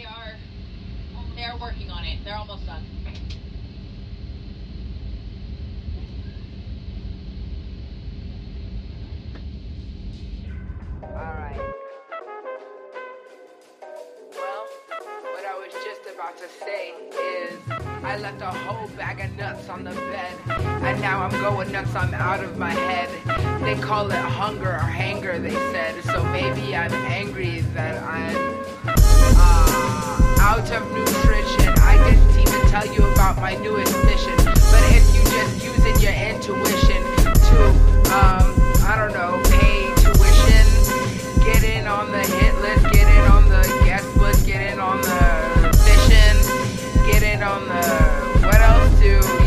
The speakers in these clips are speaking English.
They are. They are working on it. They're almost done. Alright. Well, what I was just about to say is I left a whole bag of nuts on the bed. And now I'm going nuts, I'm out of my head. They call it hunger or hanger, they said. So maybe I'm angry that I'm out of nutrition. I didn't even tell you about my newest mission. But if you just using your intuition to, um, I don't know, pay tuition, get in on the hit list, get in on the guest list, get in on the fishing, get in on the. What else do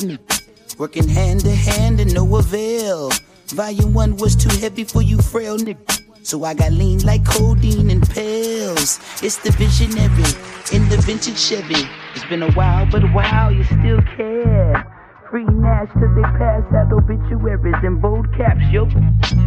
2012, Working hand to hand and no avail. Volume 1 was too heavy for you frail Nick. So I got lean like codeine and pills. It's the visionary in the vintage Chevy. It's been a while, but wow, you still care. Free Nash till they pass out obituaries and bold caps. Yo,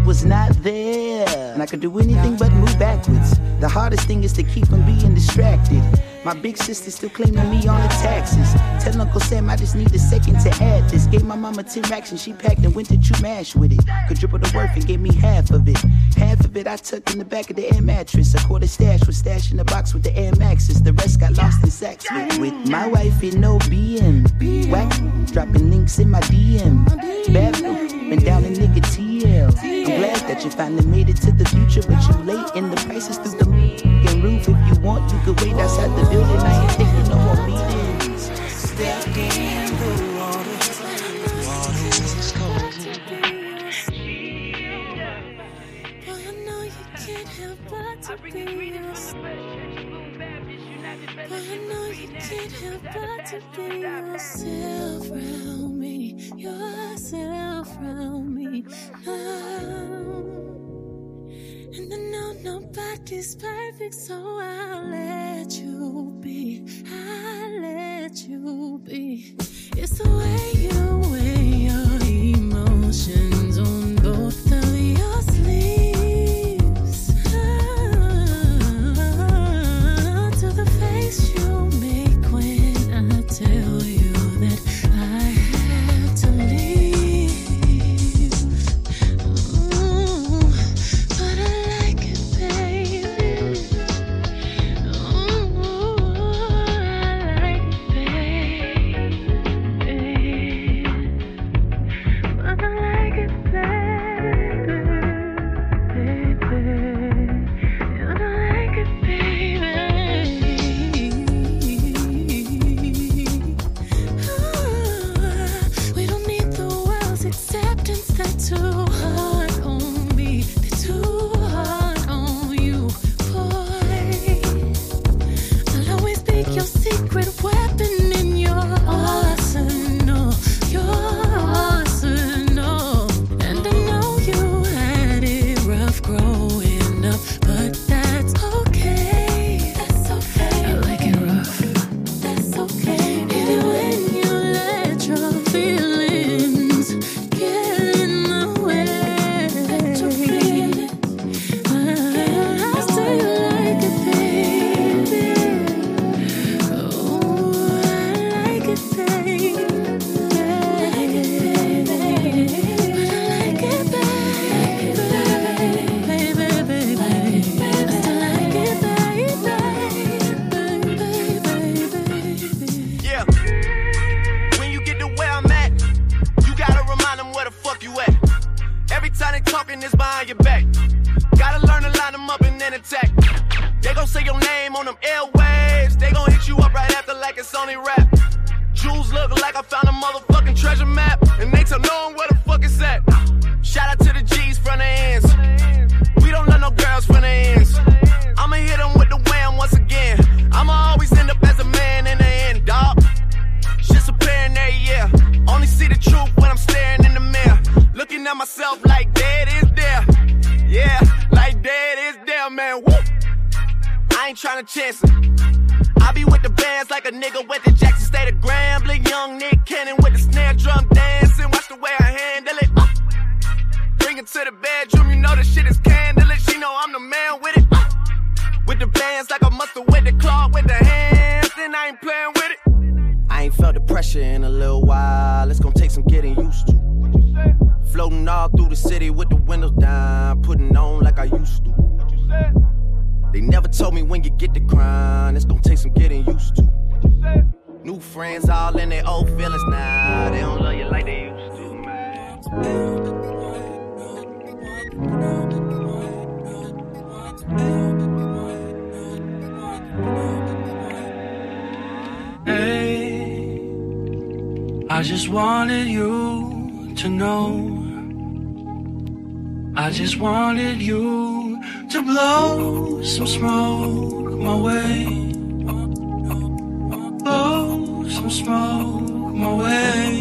was not there. And I could do anything but move backwards. The hardest thing is to keep from being distracted. My big sister still claiming me on the taxes. Tell Uncle Sam I just need a second to add this. Gave my mama 10 racks and she packed and went to chew mash with it. Could triple the work and gave me half of it. Half of it I tucked in the back of the air mattress. A quarter stash was stashed in the box with the Air Maxes. The rest got lost in sacks with, with my wife in no BM. Whack, dropping links in my DM. Bad been down in nigga TL. I'm glad that you finally made it to the future, but you late and the prices through the want, you could wait outside the building. I ain't taking no more meetings. Step in the water. Water is cold. But I know you can't help but to be yourself around me, yourself around me. I know nobody's perfect, so I'll let you be. I'll let you be. It's the way you weigh your emotions on both of like dead is there. Yeah, like dead is there, man. Woo! I ain't tryna chance it. I be with the bands like a nigga with the Jackson State of Grambling. Young Nick Cannon with the snare drum dancing. Watch the way I handle it. Uh. Bring it to the bedroom, you know the shit is candlelit. She know I'm the man with it. Uh. With the bands like a mustard with the claw with the hands, then I ain't playing with it. I ain't felt the pressure in a little while. It's gonna take some getting used to. Floating all through the city with the windows down, putting on like I used to. They never told me when you get the grind, it's gonna take some getting used to. New friends all in their old feelings now. They don't love you like they used to, man. Hey, I just wanted you to know. I just wanted you to blow some smoke my way. Blow some smoke my way.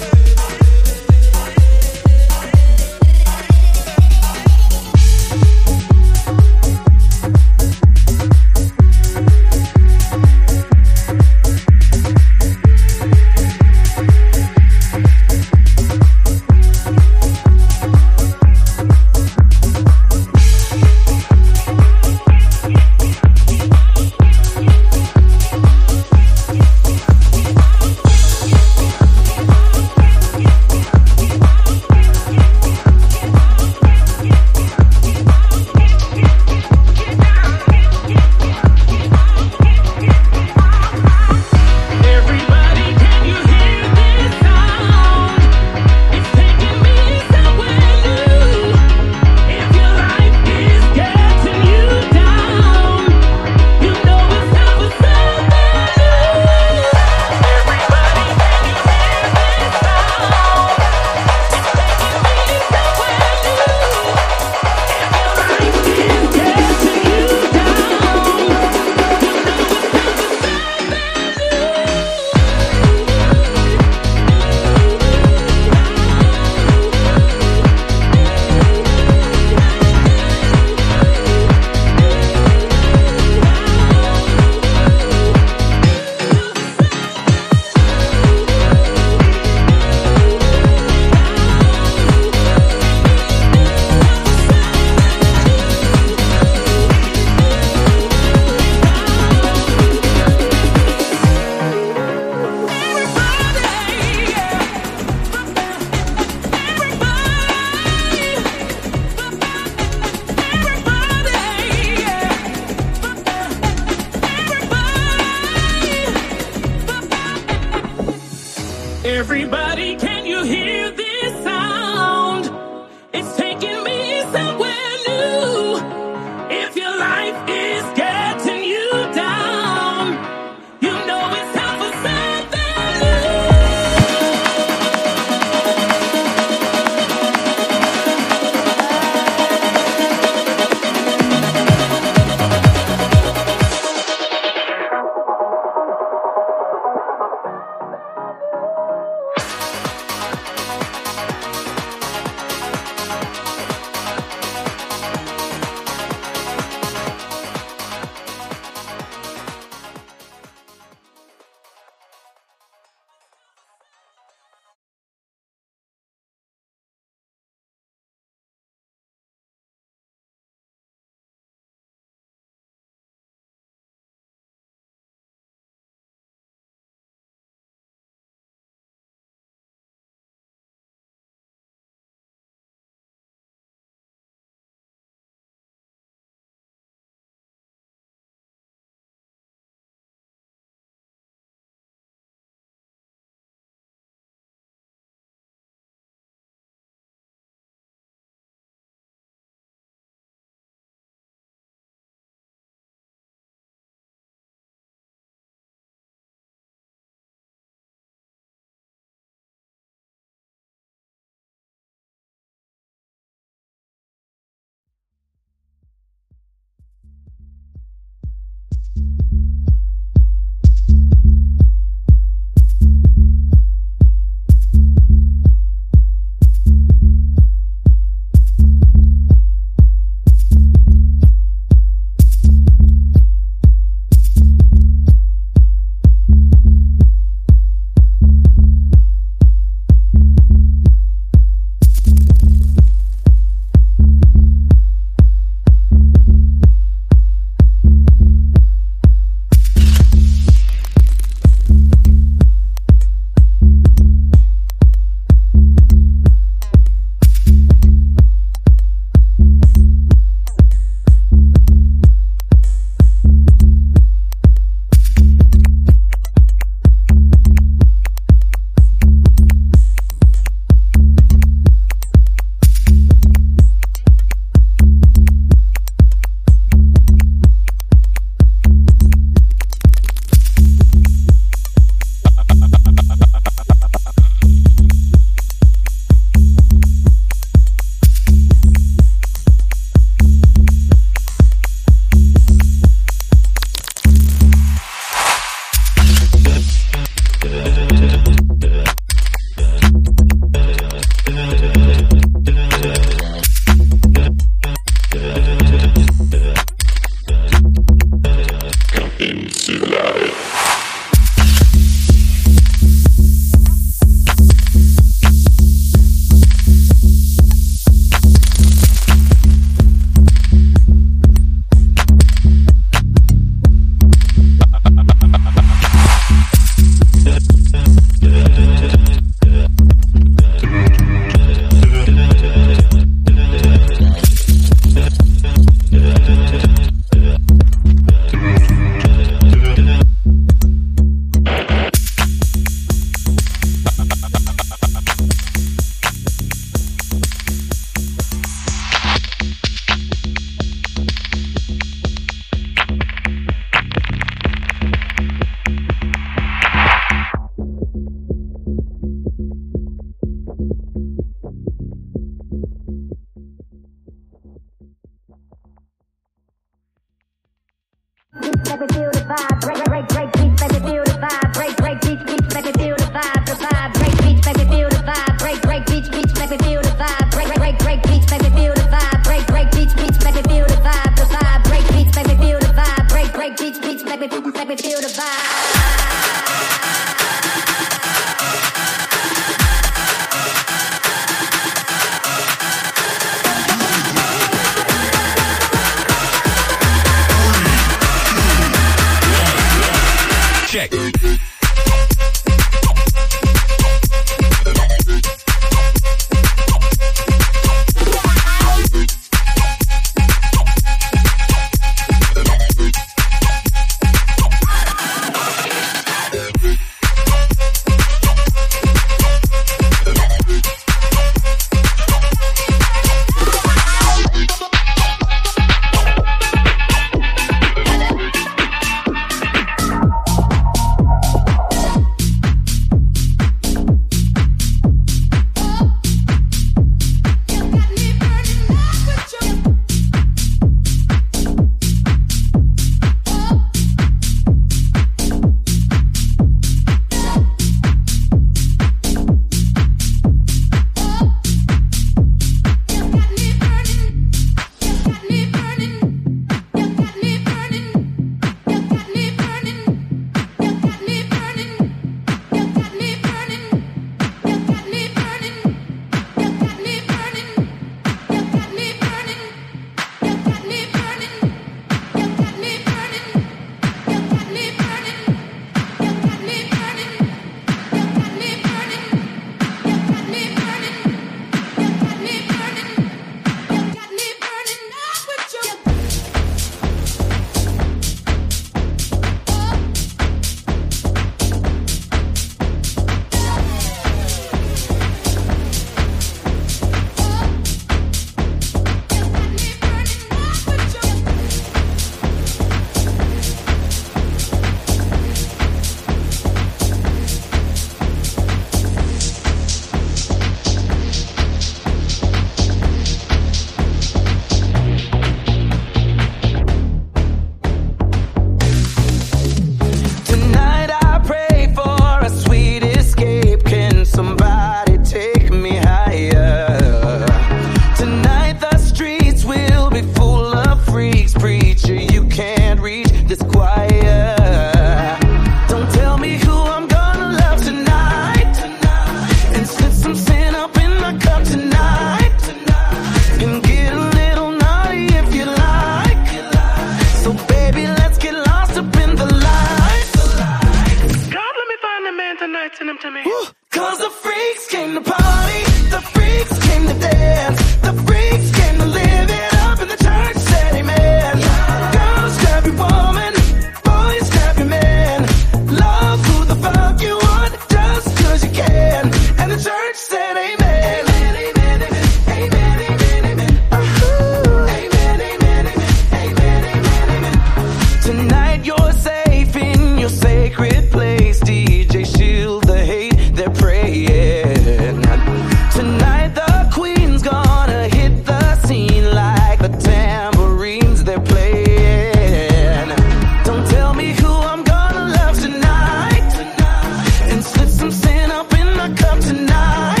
come tonight.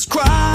This crush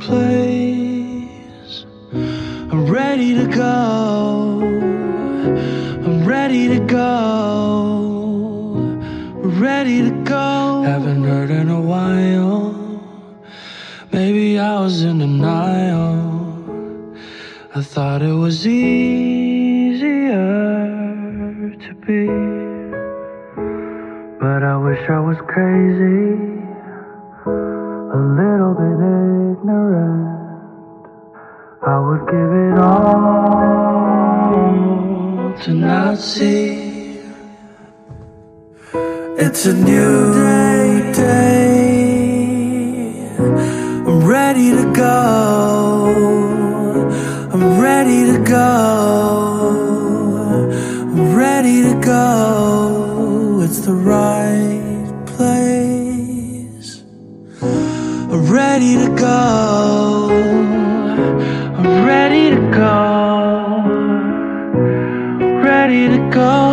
place. I'm ready to go. I'm ready to go. Ready to go. Haven't heard in a while. Maybe I was in denial. I thought it was easier to be. But I wish I was crazy, give it all to not see. It's a new day, day. Go.